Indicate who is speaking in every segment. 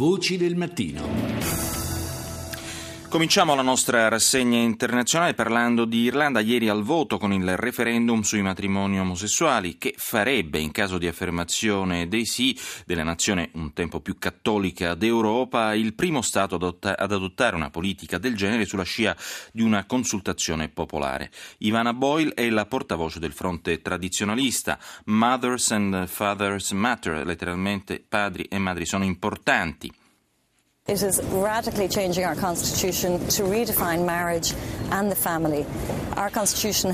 Speaker 1: Voci del mattino.
Speaker 2: Cominciamo la nostra rassegna internazionale parlando di Irlanda. Ieri al voto con il referendum sui matrimoni omosessuali che farebbe, in caso di affermazione dei sì della nazione un tempo più cattolica d'Europa, il primo Stato ad adottare una politica del genere sulla scia di una consultazione popolare. Ivana Boyle è la portavoce del fronte tradizionalista. Mothers and Fathers Matter, letteralmente padri e madri sono importanti.
Speaker 3: It is radically changing our constitution to redefine marriage and the family.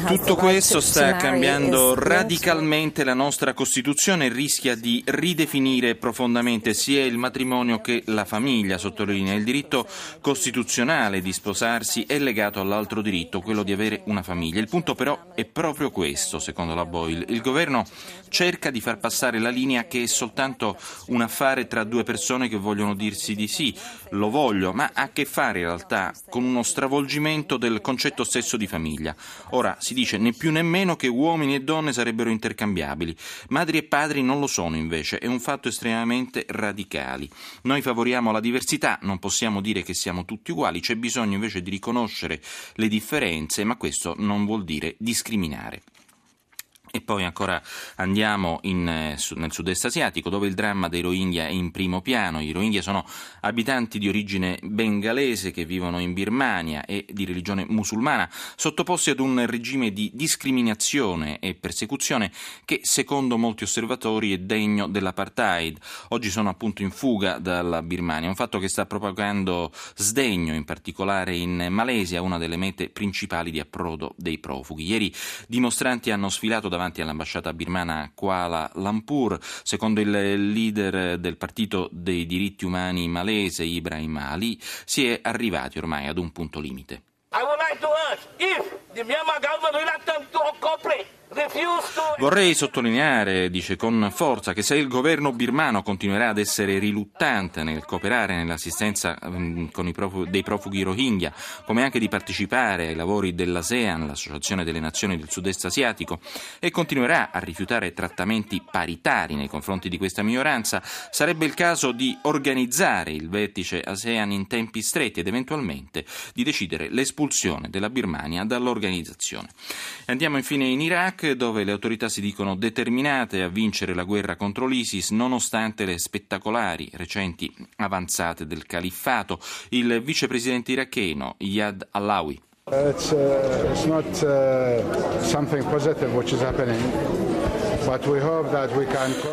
Speaker 2: Tutto questo sta cambiando radicalmente la nostra Costituzione e rischia di ridefinire profondamente sia il matrimonio che la famiglia, sottolinea. Il diritto costituzionale di sposarsi è legato all'altro diritto, quello di avere una famiglia. Il punto però è proprio questo, secondo la Boyle. Il governo cerca di far passare la linea che è soltanto un affare tra due persone che vogliono dirsi di sì, lo voglio, ma ha a che fare in realtà con uno stravolgimento del concetto stesso di famiglia. Ora si dice né più né meno che uomini e donne sarebbero intercambiabili. Madri e padri non lo sono invece, è un fatto estremamente radicale. Noi favoriamo la diversità, non possiamo dire che siamo tutti uguali, c'è bisogno invece di riconoscere le differenze, ma questo non vuol dire discriminare. E poi ancora andiamo in, eh, nel sud-est asiatico dove il dramma dei Rohingya è in primo piano. I Rohingya sono abitanti di origine bengalese che vivono in Birmania e di religione musulmana, sottoposti ad un regime di discriminazione e persecuzione che secondo molti osservatori è degno dell'apartheid. Oggi sono appunto in fuga dalla Birmania, un fatto che sta propagando sdegno in particolare in Malesia, una delle mete principali di approdo dei profughi. Ieri dimostranti hanno sfilato davanti davanti all'ambasciata birmana Kuala Lumpur. Secondo il leader del Partito dei diritti umani malese, Ibrahim Ali, si è arrivati ormai ad un punto limite. I would like to ask if the Myanmar Vorrei sottolineare, dice con forza, che se il governo birmano continuerà ad essere riluttante nel cooperare nell'assistenza mm, profughi, dei profughi Rohingya, come anche di partecipare ai lavori dell'ASEAN, l'Associazione delle Nazioni del Sud-Est Asiatico, e continuerà a rifiutare trattamenti paritari nei confronti di questa minoranza, sarebbe il caso di organizzare il vertice ASEAN in tempi stretti ed eventualmente di decidere l'espulsione della Birmania dall'organizzazione. Andiamo infine in Iraq dove le autorità si dicono determinate a vincere la guerra contro l'ISIS nonostante le spettacolari recenti avanzate del califfato. Il vicepresidente iracheno Yad Alawi. It's, uh, it's not uh,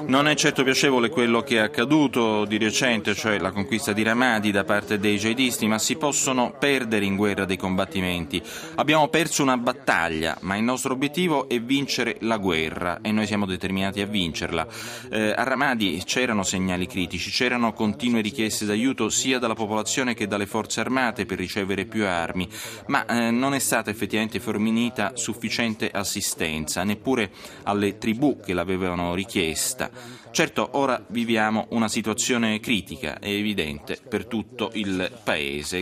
Speaker 2: Non è certo piacevole quello che è accaduto di recente, cioè la conquista di Ramadi da parte dei jihadisti, ma si possono perdere in guerra dei combattimenti. Abbiamo perso una battaglia, ma il nostro obiettivo è vincere la guerra e noi siamo determinati a vincerla. Eh, a Ramadi c'erano segnali critici, c'erano continue richieste d'aiuto sia dalla popolazione che dalle forze armate per ricevere più armi, ma eh, non è stata effettivamente fornita sufficiente assistenza, neppure alle tribù che l'avevano richiesta. Certo, ora viviamo una situazione critica, è evidente, per tutto il Paese.